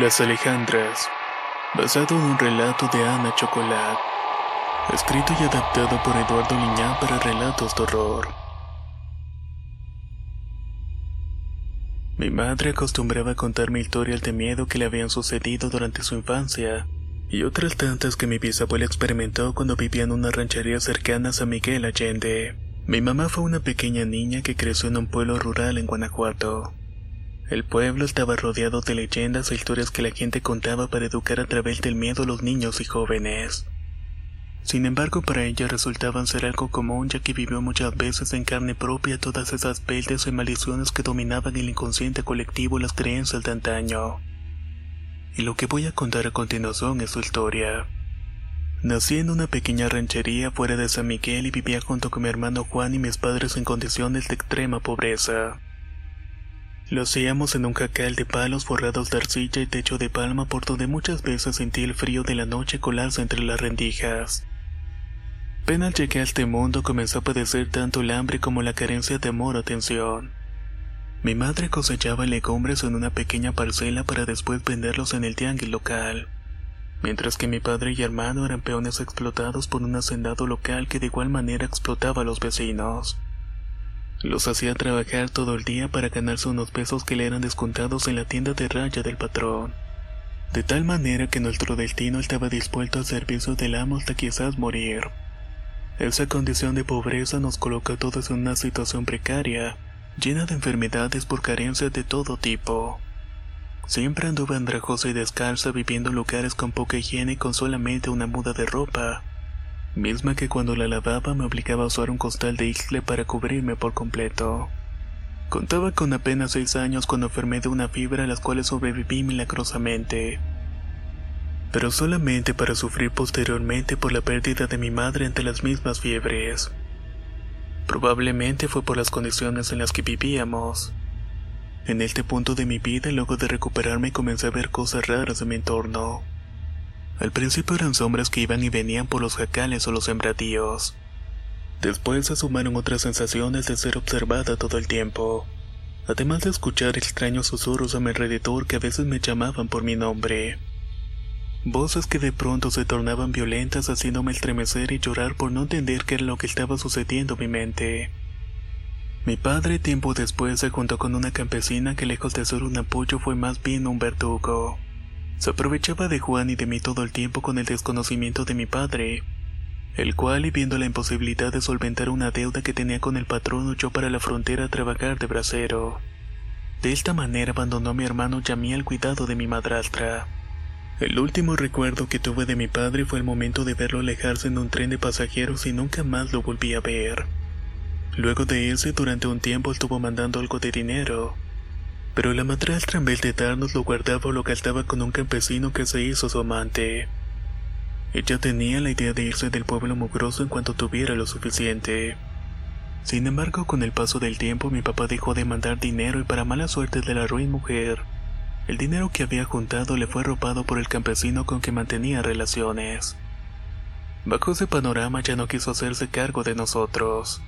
Las Alejandras, basado en un relato de Ana Chocolat, escrito y adaptado por Eduardo Liñán para relatos de horror. Mi madre acostumbraba a contarme historias de miedo que le habían sucedido durante su infancia y otras tantas que mi bisabuela experimentó cuando vivía en una ranchería cercana a Miguel Allende. Mi mamá fue una pequeña niña que creció en un pueblo rural en Guanajuato. El pueblo estaba rodeado de leyendas e historias que la gente contaba para educar a través del miedo a los niños y jóvenes. Sin embargo, para ella resultaban ser algo común ya que vivió muchas veces en carne propia todas esas peldes y maldiciones que dominaban el inconsciente colectivo las creencias de antaño. Y lo que voy a contar a continuación es su historia. Nací en una pequeña ranchería fuera de San Miguel y vivía junto con mi hermano Juan y mis padres en condiciones de extrema pobreza. Lo hacíamos en un jacal de palos forrados de arcilla y techo de palma por donde muchas veces sentí el frío de la noche colarse entre las rendijas. Apenas llegué a este mundo comenzó a padecer tanto el hambre como la carencia de amor o atención. Mi madre cosechaba legumbres en una pequeña parcela para después venderlos en el tianguis local, mientras que mi padre y hermano eran peones explotados por un hacendado local que de igual manera explotaba a los vecinos. Los hacía trabajar todo el día para ganarse unos pesos que le eran descontados en la tienda de raya del patrón. De tal manera que nuestro destino estaba dispuesto al servicio del amo hasta quizás morir. Esa condición de pobreza nos colocó a todos en una situación precaria, llena de enfermedades por carencias de todo tipo. Siempre anduve andrajosa y descalza viviendo en lugares con poca higiene y con solamente una muda de ropa, misma que cuando la lavaba me obligaba a usar un costal de isle para cubrirme por completo. Contaba con apenas seis años cuando enfermé de una fibra a las cuales sobreviví milagrosamente, pero solamente para sufrir posteriormente por la pérdida de mi madre ante las mismas fiebres. Probablemente fue por las condiciones en las que vivíamos. En este punto de mi vida, luego de recuperarme, comencé a ver cosas raras de mi entorno. Al principio eran sombras que iban y venían por los jacales o los sembradíos. Después se sumaron otras sensaciones de ser observada todo el tiempo, además de escuchar extraños susurros a mi alrededor que a veces me llamaban por mi nombre. Voces que de pronto se tornaban violentas haciéndome estremecer y llorar por no entender qué era lo que estaba sucediendo en mi mente. Mi padre tiempo después se juntó con una campesina que lejos de ser un apoyo fue más bien un verdugo. Se aprovechaba de Juan y de mí todo el tiempo con el desconocimiento de mi padre, el cual, y viendo la imposibilidad de solventar una deuda que tenía con el patrón, huyó para la frontera a trabajar de bracero. De esta manera abandonó a mi hermano y a mí al cuidado de mi madrastra. El último recuerdo que tuve de mi padre fue el momento de verlo alejarse en un tren de pasajeros y nunca más lo volví a ver. Luego de ese, durante un tiempo estuvo mandando algo de dinero, pero la madrastra en vez de darnos lo guardaba o lo gastaba con un campesino que se hizo su amante. Ella tenía la idea de irse del pueblo mugroso en cuanto tuviera lo suficiente. Sin embargo, con el paso del tiempo mi papá dejó de mandar dinero y para mala suerte de la ruin mujer, el dinero que había juntado le fue robado por el campesino con que mantenía relaciones. Bajo ese panorama ya no quiso hacerse cargo de nosotros.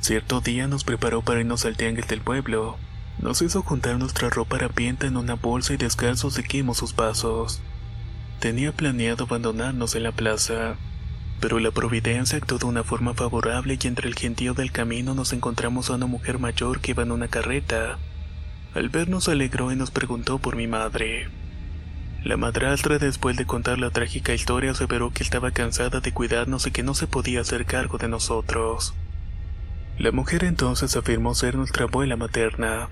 Cierto día nos preparó para irnos al tianguis del pueblo, nos hizo juntar nuestra ropa harapienta en una bolsa y descalzos seguimos sus pasos. Tenía planeado abandonarnos en la plaza, pero la providencia actuó de una forma favorable y entre el gentío del camino nos encontramos a una mujer mayor que iba en una carreta. Al vernos alegró y nos preguntó por mi madre. La madrastra, después de contar la trágica historia, aseveró que estaba cansada de cuidarnos y que no se podía hacer cargo de nosotros. La mujer entonces afirmó ser nuestra abuela materna.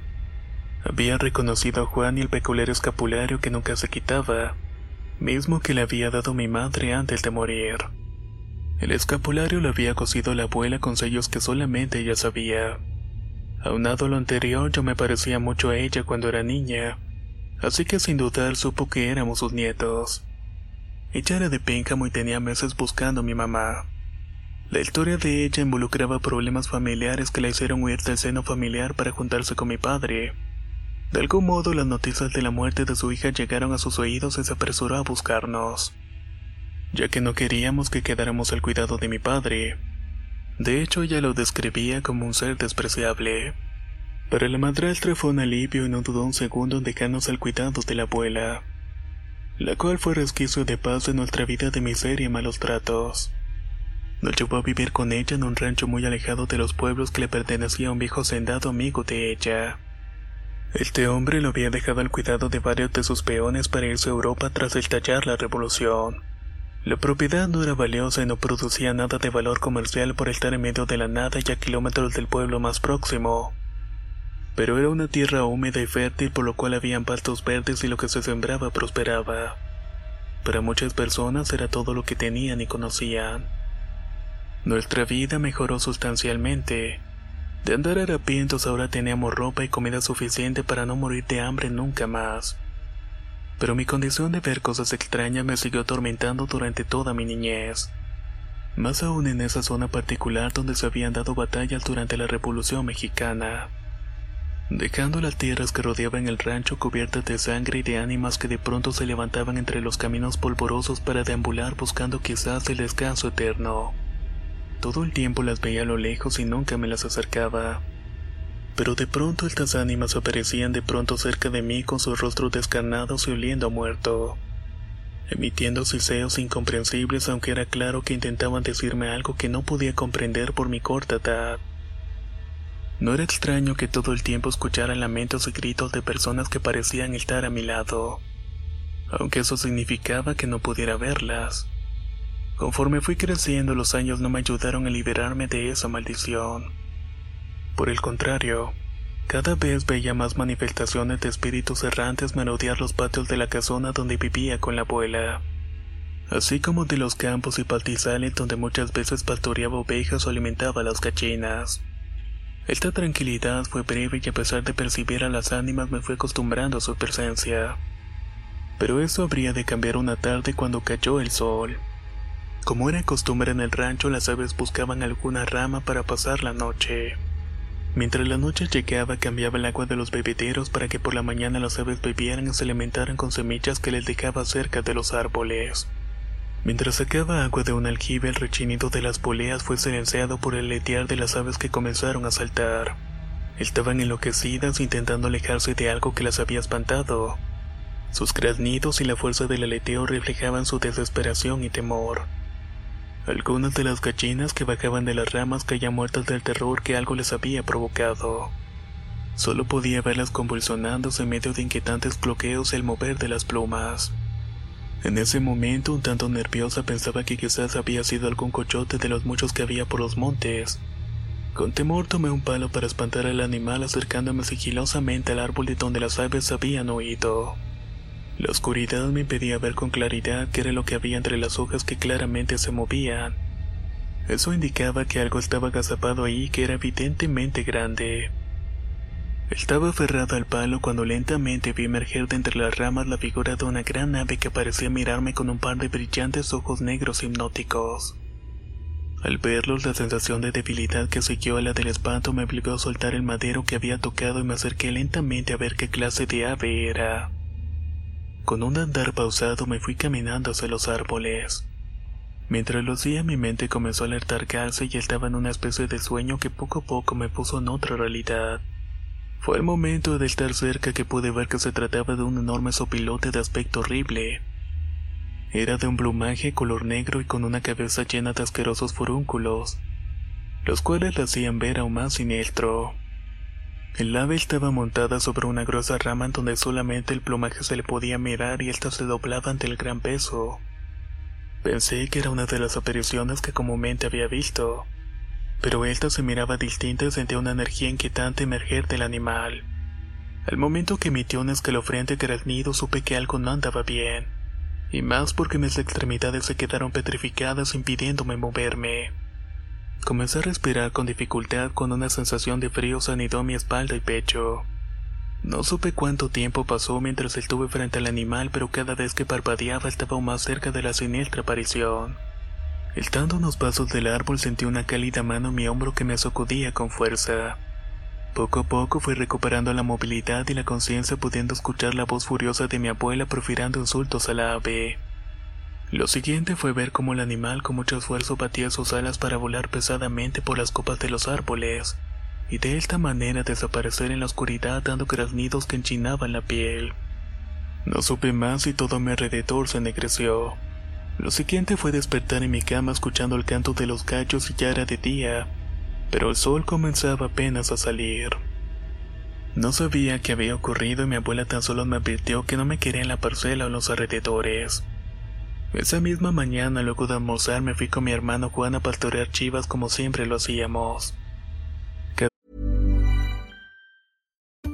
Había reconocido a Juan y el peculiar escapulario que nunca se quitaba, mismo que le había dado mi madre antes de morir. El escapulario lo había cosido la abuela con sellos que solamente ella sabía. Aunado a lo anterior, yo me parecía mucho a ella cuando era niña, así que sin dudar supo que éramos sus nietos. Ella era de Pénjamo y tenía meses buscando a mi mamá. La historia de ella involucraba problemas familiares que la hicieron huir del seno familiar para juntarse con mi padre. De algún modo las noticias de la muerte de su hija llegaron a sus oídos y se apresuró a buscarnos, ya que no queríamos que quedáramos al cuidado de mi padre. De hecho, ella lo describía como un ser despreciable. Para la madrastra fue un alivio y no dudó un segundo en dejarnos al cuidado de la abuela, la cual fue resquicio de paz de nuestra vida de miseria y malos tratos. Nos llevó a vivir con ella en un rancho muy alejado de los pueblos que le pertenecía a un viejo sendado amigo de ella. Este hombre lo había dejado al cuidado de varios de sus peones para irse a Europa tras estallar la revolución. La propiedad no era valiosa y no producía nada de valor comercial por estar en medio de la nada y a kilómetros del pueblo más próximo. Pero era una tierra húmeda y fértil por lo cual habían pastos verdes y lo que se sembraba prosperaba. Para muchas personas era todo lo que tenían y conocían. Nuestra vida mejoró sustancialmente de andar harapientos ahora teníamos ropa y comida suficiente para no morir de hambre nunca más. Pero mi condición de ver cosas extrañas me siguió atormentando durante toda mi niñez. Más aún en esa zona particular donde se habían dado batallas durante la Revolución Mexicana. Dejando las tierras que rodeaban el rancho cubiertas de sangre y de ánimas que de pronto se levantaban entre los caminos polvorosos para deambular buscando quizás el descanso eterno. Todo el tiempo las veía a lo lejos y nunca me las acercaba. Pero de pronto estas ánimas aparecían de pronto cerca de mí con sus rostros descarnados y oliendo a muerto, emitiendo siseos incomprensibles aunque era claro que intentaban decirme algo que no podía comprender por mi corta edad. No era extraño que todo el tiempo escuchara lamentos y gritos de personas que parecían estar a mi lado, aunque eso significaba que no pudiera verlas. Conforme fui creciendo, los años no me ayudaron a liberarme de esa maldición. Por el contrario, cada vez veía más manifestaciones de espíritus errantes merodear los patios de la casona donde vivía con la abuela, así como de los campos y pastizales donde muchas veces pastoreaba ovejas o alimentaba a las gallinas. Esta tranquilidad fue breve y a pesar de percibir a las ánimas me fui acostumbrando a su presencia. Pero eso habría de cambiar una tarde cuando cayó el sol. Como era costumbre en el rancho, las aves buscaban alguna rama para pasar la noche. Mientras la noche llegaba, cambiaba el agua de los bebederos para que por la mañana las aves bebieran y se alimentaran con semillas que les dejaba cerca de los árboles. Mientras sacaba agua de un aljibe, el rechinido de las poleas fue silenciado por el letear de las aves que comenzaron a saltar. Estaban enloquecidas intentando alejarse de algo que las había espantado. Sus graznidos y la fuerza del aleteo reflejaban su desesperación y temor. Algunas de las gallinas que bajaban de las ramas caían muertas del terror que algo les había provocado. Solo podía verlas convulsionándose en medio de inquietantes bloqueos el mover de las plumas. En ese momento, un tanto nerviosa, pensaba que quizás había sido algún cochote de los muchos que había por los montes. Con temor tomé un palo para espantar al animal acercándome sigilosamente al árbol de donde las aves habían huido. La oscuridad me impedía ver con claridad qué era lo que había entre las hojas que claramente se movían. Eso indicaba que algo estaba agazapado ahí que era evidentemente grande. Estaba aferrado al palo cuando lentamente vi emerger de entre las ramas la figura de una gran ave que parecía mirarme con un par de brillantes ojos negros hipnóticos. Al verlos, la sensación de debilidad que siguió a la del espanto me obligó a soltar el madero que había tocado y me acerqué lentamente a ver qué clase de ave era. Con un andar pausado me fui caminando hacia los árboles. Mientras lo hacía mi mente comenzó a alertarse y estaba en una especie de sueño que poco a poco me puso en otra realidad. Fue el momento de estar cerca que pude ver que se trataba de un enorme sopilote de aspecto horrible. Era de un plumaje color negro y con una cabeza llena de asquerosos furúnculos, los cuales le hacían ver aún más siniestro. El ave estaba montada sobre una gruesa rama en donde solamente el plumaje se le podía mirar y ésta se doblaba ante el gran peso. Pensé que era una de las apariciones que comúnmente había visto. pero esta se miraba distinta y sentía una energía inquietante emerger del animal. Al momento que emitió un escalofriante graznido supe que algo no andaba bien, y más porque mis extremidades se quedaron petrificadas impidiéndome moverme. Comencé a respirar con dificultad con una sensación de frío sanidó mi espalda y pecho. No supe cuánto tiempo pasó mientras estuve frente al animal, pero cada vez que parpadeaba estaba más cerca de la siniestra aparición. Estando unos pasos del árbol sentí una cálida mano en mi hombro que me sacudía con fuerza. Poco a poco fui recuperando la movilidad y la conciencia pudiendo escuchar la voz furiosa de mi abuela profirando insultos a la ave. Lo siguiente fue ver cómo el animal con mucho esfuerzo batía sus alas para volar pesadamente por las copas de los árboles, y de esta manera desaparecer en la oscuridad dando graznidos que enchinaban la piel. No supe más y todo mi alrededor se ennegreció. Lo siguiente fue despertar en mi cama escuchando el canto de los gallos y ya era de día, pero el sol comenzaba apenas a salir. No sabía qué había ocurrido y mi abuela tan solo me advirtió que no me quería en la parcela o en los alrededores. Esa misma mañana, luego de almorzar, me fui con mi hermano Juan a pastorear chivas como siempre lo hacíamos.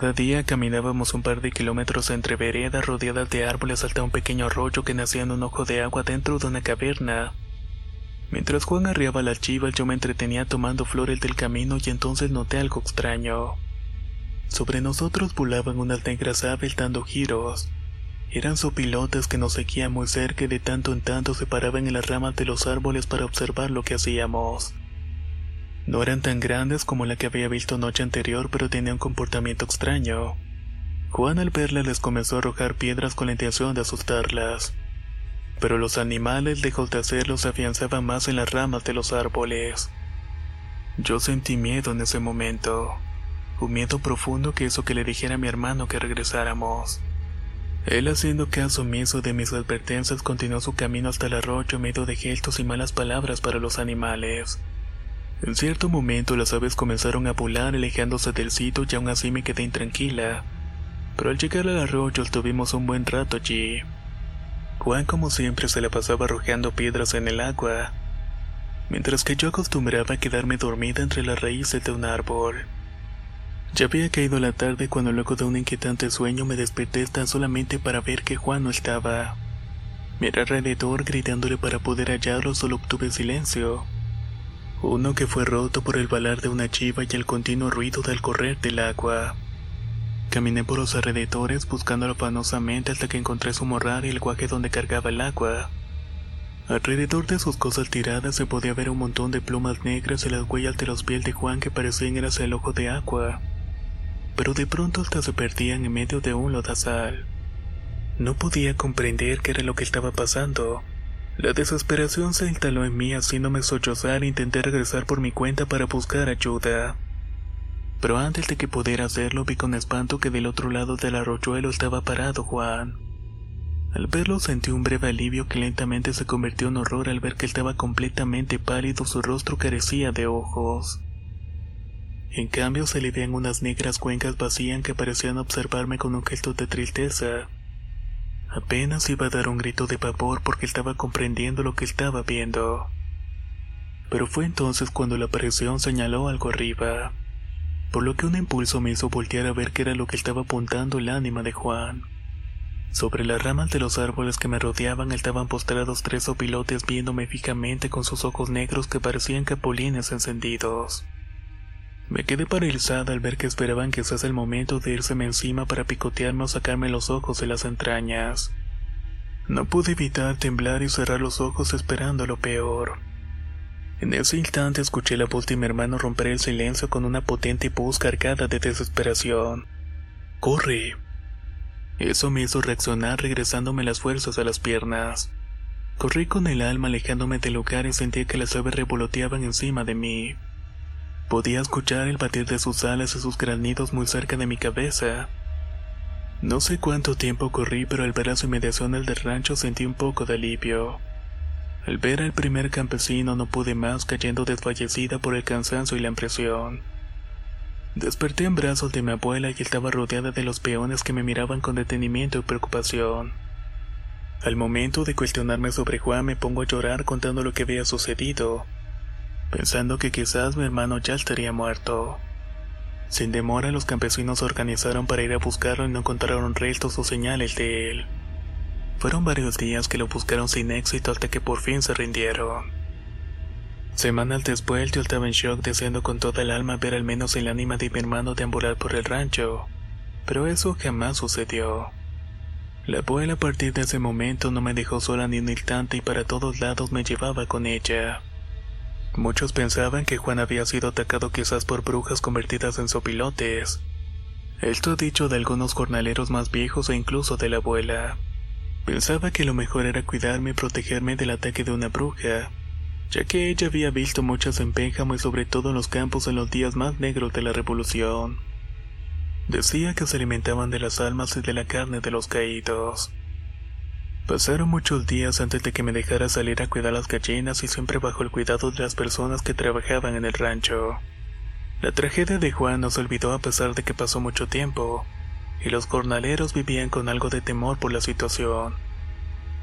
Cada día caminábamos un par de kilómetros entre veredas rodeadas de árboles hasta un pequeño arroyo que nacía en un ojo de agua dentro de una caverna. Mientras Juan arriaba las chivas yo me entretenía tomando flores del camino y entonces noté algo extraño. Sobre nosotros volaban unas negras aves dando giros. Eran sopilotes que nos seguían muy cerca y de tanto en tanto se paraban en las ramas de los árboles para observar lo que hacíamos. No eran tan grandes como la que había visto noche anterior, pero tenían un comportamiento extraño. Juan al verlas les comenzó a arrojar piedras con la intención de asustarlas. Pero los animales, lejos de hacerlo, se afianzaban más en las ramas de los árboles. Yo sentí miedo en ese momento. Un miedo profundo que hizo que le dijera a mi hermano que regresáramos. Él haciendo caso omiso de mis advertencias continuó su camino hasta el arroyo medio de gestos y malas palabras para los animales. En cierto momento las aves comenzaron a volar alejándose del sitio y aún así me quedé intranquila. Pero al llegar al arroyo estuvimos un buen rato allí. Juan como siempre se la pasaba arrojando piedras en el agua, mientras que yo acostumbraba a quedarme dormida entre las raíces de un árbol. Ya había caído la tarde cuando luego de un inquietante sueño me desperté tan solamente para ver que Juan no estaba. Miré alrededor gritándole para poder hallarlo, solo obtuve silencio. Uno que fue roto por el balar de una chiva y el continuo ruido del correr del agua. Caminé por los alrededores buscándolo afanosamente hasta que encontré su morral y el guaje donde cargaba el agua. Alrededor de sus cosas tiradas se podía ver un montón de plumas negras y las huellas de los pies de Juan que parecían ir hacia el ojo de agua. Pero de pronto hasta se perdían en medio de un lodazal. No podía comprender qué era lo que estaba pasando. La desesperación se instaló en mí haciéndome sollozar e intenté regresar por mi cuenta para buscar ayuda. Pero antes de que pudiera hacerlo vi con espanto que del otro lado del arroyuelo estaba parado Juan. Al verlo sentí un breve alivio que lentamente se convirtió en horror al ver que estaba completamente pálido, su rostro carecía de ojos. En cambio se le veían unas negras cuencas vacías que parecían observarme con un gesto de tristeza. Apenas iba a dar un grito de pavor porque estaba comprendiendo lo que estaba viendo. Pero fue entonces cuando la aparición señaló algo arriba, por lo que un impulso me hizo voltear a ver qué era lo que estaba apuntando el ánima de Juan. Sobre las ramas de los árboles que me rodeaban estaban postrados tres opilotes viéndome fijamente con sus ojos negros que parecían capulines encendidos. Me quedé paralizada al ver que esperaban que el momento de irseme encima para picotearme o sacarme los ojos de las entrañas. No pude evitar temblar y cerrar los ojos esperando lo peor. En ese instante escuché la voz de mi hermano romper el silencio con una potente voz cargada de desesperación. ¡Corre! Eso me hizo reaccionar regresándome las fuerzas a las piernas. Corrí con el alma alejándome del lugar y sentí que las aves revoloteaban encima de mí. Podía escuchar el batir de sus alas y sus granidos muy cerca de mi cabeza. No sé cuánto tiempo corrí, pero al ver las inmediaciones del rancho sentí un poco de alivio. Al ver al primer campesino no pude más cayendo desfallecida por el cansancio y la impresión. Desperté en brazos de mi abuela y estaba rodeada de los peones que me miraban con detenimiento y preocupación. Al momento de cuestionarme sobre Juan me pongo a llorar contando lo que había sucedido, pensando que quizás mi hermano ya estaría muerto. Sin demora los campesinos se organizaron para ir a buscarlo y no encontraron restos o señales de él. Fueron varios días que lo buscaron sin éxito hasta que por fin se rindieron. Semanas después yo estaba en shock deseando con toda el alma ver al menos el ánima de mi hermano deambular por el rancho, pero eso jamás sucedió. La abuela a partir de ese momento no me dejó sola ni un instante y para todos lados me llevaba con ella. Muchos pensaban que Juan había sido atacado quizás por brujas convertidas en sopilotes. Esto dicho de algunos jornaleros más viejos e incluso de la abuela. Pensaba que lo mejor era cuidarme y protegerme del ataque de una bruja, ya que ella había visto muchas en Pénjamo y sobre todo en los campos en los días más negros de la revolución. Decía que se alimentaban de las almas y de la carne de los caídos. Pasaron muchos días antes de que me dejara salir a cuidar las gallinas y siempre bajo el cuidado de las personas que trabajaban en el rancho. La tragedia de Juan no se olvidó a pesar de que pasó mucho tiempo, y los jornaleros vivían con algo de temor por la situación.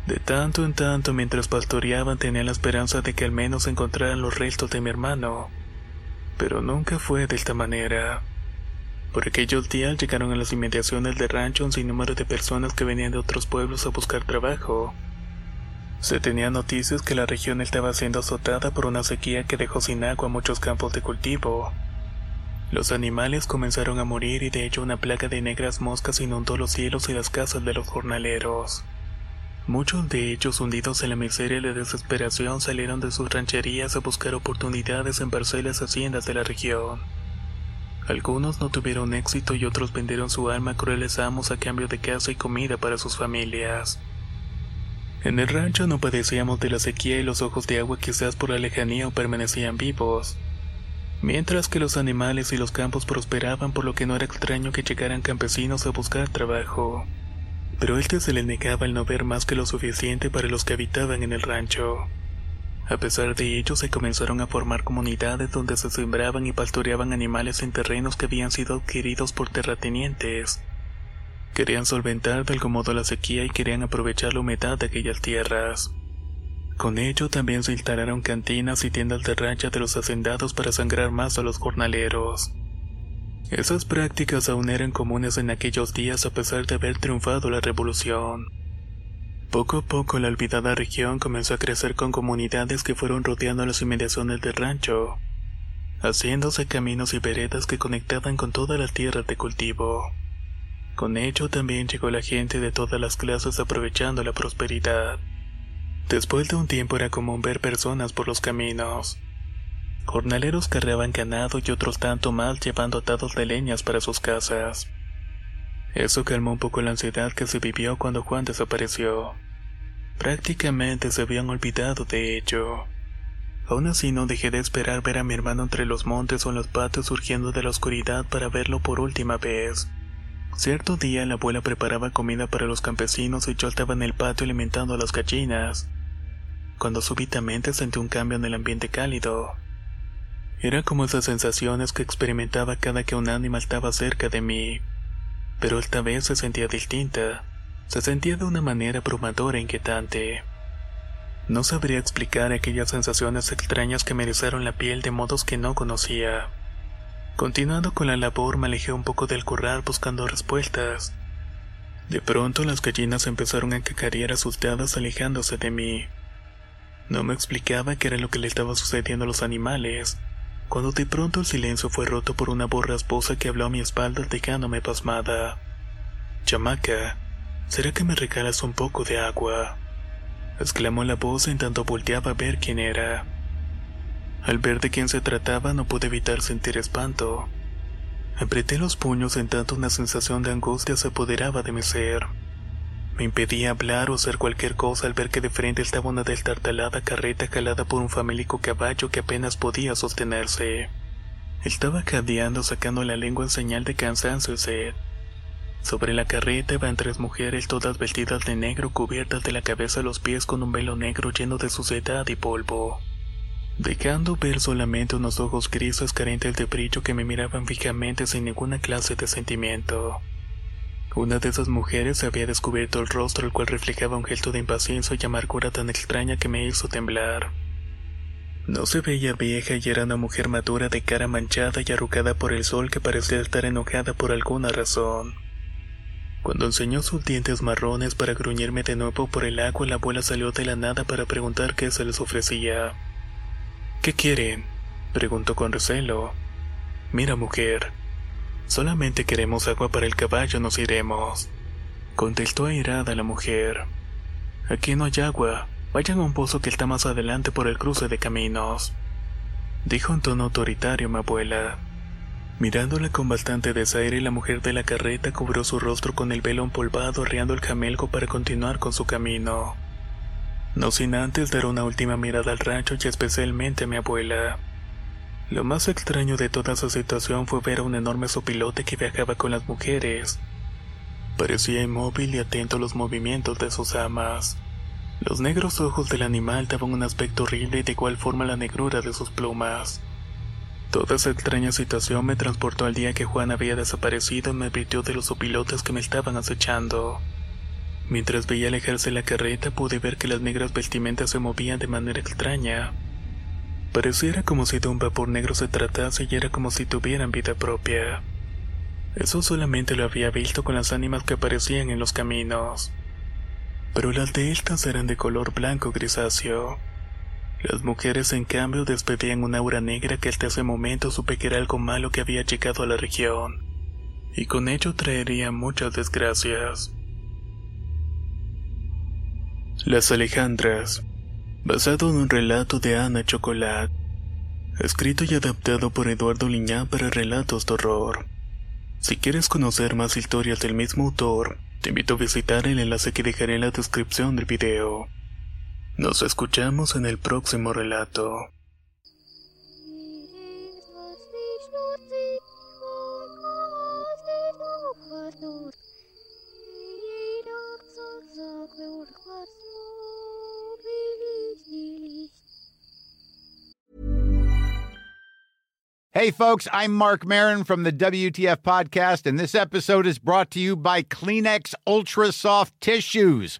De tanto en tanto, mientras pastoreaban, tenían la esperanza de que al menos encontraran los restos de mi hermano. Pero nunca fue de esta manera. Por aquellos días llegaron a las inmediaciones del rancho un sinnúmero de personas que venían de otros pueblos a buscar trabajo. Se tenían noticias que la región estaba siendo azotada por una sequía que dejó sin agua muchos campos de cultivo. Los animales comenzaron a morir y de hecho una plaga de negras moscas inundó los cielos y las casas de los jornaleros. Muchos de ellos, hundidos en la miseria y la desesperación, salieron de sus rancherías a buscar oportunidades en parcelas haciendas de la región. Algunos no tuvieron éxito y otros vendieron su alma a crueles amos a cambio de casa y comida para sus familias. En el rancho no padecíamos de la sequía y los ojos de agua quizás por la lejanía o permanecían vivos, mientras que los animales y los campos prosperaban por lo que no era extraño que llegaran campesinos a buscar trabajo pero este se le negaba el no ver más que lo suficiente para los que habitaban en el rancho. A pesar de ello, se comenzaron a formar comunidades donde se sembraban y pastoreaban animales en terrenos que habían sido adquiridos por terratenientes. Querían solventar de algún modo la sequía y querían aprovechar la humedad de aquellas tierras. Con ello también se instalaron cantinas y tiendas de rancha de los hacendados para sangrar más a los jornaleros. Esas prácticas aún eran comunes en aquellos días a pesar de haber triunfado la revolución. Poco a poco la olvidada región comenzó a crecer con comunidades que fueron rodeando las inmediaciones del rancho, haciéndose caminos y veredas que conectaban con todas las tierras de cultivo. Con ello también llegó la gente de todas las clases aprovechando la prosperidad. Después de un tiempo era común ver personas por los caminos, Jornaleros carreaban ganado y otros tanto más llevando atados de leñas para sus casas. Eso calmó un poco la ansiedad que se vivió cuando Juan desapareció. Prácticamente se habían olvidado de ello. Aún así no dejé de esperar ver a mi hermano entre los montes o en los patios surgiendo de la oscuridad para verlo por última vez. Cierto día la abuela preparaba comida para los campesinos y yo estaba en el patio alimentando a las gallinas, cuando súbitamente sentí un cambio en el ambiente cálido. Era como esas sensaciones que experimentaba cada que un animal estaba cerca de mí. Pero esta vez se sentía distinta. Se sentía de una manera abrumadora e inquietante. No sabría explicar aquellas sensaciones extrañas que me erizaron la piel de modos que no conocía. Continuando con la labor me alejé un poco del corral buscando respuestas. De pronto las gallinas empezaron a cacarear asustadas alejándose de mí. No me explicaba qué era lo que le estaba sucediendo a los animales, cuando de pronto el silencio fue roto por una voz rasposa que habló a mi espalda dejándome pasmada. Chamaca, ¿será que me regalas un poco de agua? exclamó la voz en tanto volteaba a ver quién era. Al ver de quién se trataba no pude evitar sentir espanto. Apreté los puños en tanto una sensación de angustia se apoderaba de mi ser. Me impedía hablar o hacer cualquier cosa al ver que de frente estaba una destartalada carreta calada por un famélico caballo que apenas podía sostenerse. Estaba cadeando sacando la lengua en señal de cansancio y sed. Sobre la carreta iban tres mujeres todas vestidas de negro cubiertas de la cabeza a los pies con un velo negro lleno de suciedad y polvo. Dejando ver solamente unos ojos grises carentes de brillo que me miraban fijamente sin ninguna clase de sentimiento. Una de esas mujeres había descubierto el rostro el cual reflejaba un gesto de impaciencia y amargura tan extraña que me hizo temblar. No se veía vieja y era una mujer madura de cara manchada y arrugada por el sol que parecía estar enojada por alguna razón. Cuando enseñó sus dientes marrones para gruñirme de nuevo por el agua, la abuela salió de la nada para preguntar qué se les ofrecía. ¿Qué quieren? preguntó con recelo. Mira, mujer, Solamente queremos agua para el caballo, nos iremos. Contestó airada la mujer. Aquí no hay agua. Vayan a un pozo que está más adelante por el cruce de caminos. Dijo en tono autoritario mi abuela. Mirándola con bastante desaire, la mujer de la carreta cubrió su rostro con el velo empolvado, arreando el camelgo para continuar con su camino. No sin antes dar una última mirada al rancho y especialmente a mi abuela. Lo más extraño de toda esa situación fue ver a un enorme sopilote que viajaba con las mujeres. Parecía inmóvil y atento a los movimientos de sus amas. Los negros ojos del animal daban un aspecto horrible y de igual forma la negrura de sus plumas. Toda esa extraña situación me transportó al día que Juan había desaparecido y me advirtió de los sopilotes que me estaban acechando. Mientras veía alejarse la carreta pude ver que las negras vestimentas se movían de manera extraña. Pareciera como si de un vapor negro se tratase y era como si tuvieran vida propia. Eso solamente lo había visto con las ánimas que aparecían en los caminos. Pero las de estas eran de color blanco grisáceo. Las mujeres, en cambio, despedían una aura negra que hasta ese momento supe que era algo malo que había llegado a la región. Y con ello traería muchas desgracias. Las Alejandras basado en un relato de Ana Chocolat, escrito y adaptado por Eduardo Liñán para relatos de horror. Si quieres conocer más historias del mismo autor, te invito a visitar el enlace que dejaré en la descripción del video. Nos escuchamos en el próximo relato. Hey, folks, I'm Mark Marin from the WTF Podcast, and this episode is brought to you by Kleenex Ultra Soft Tissues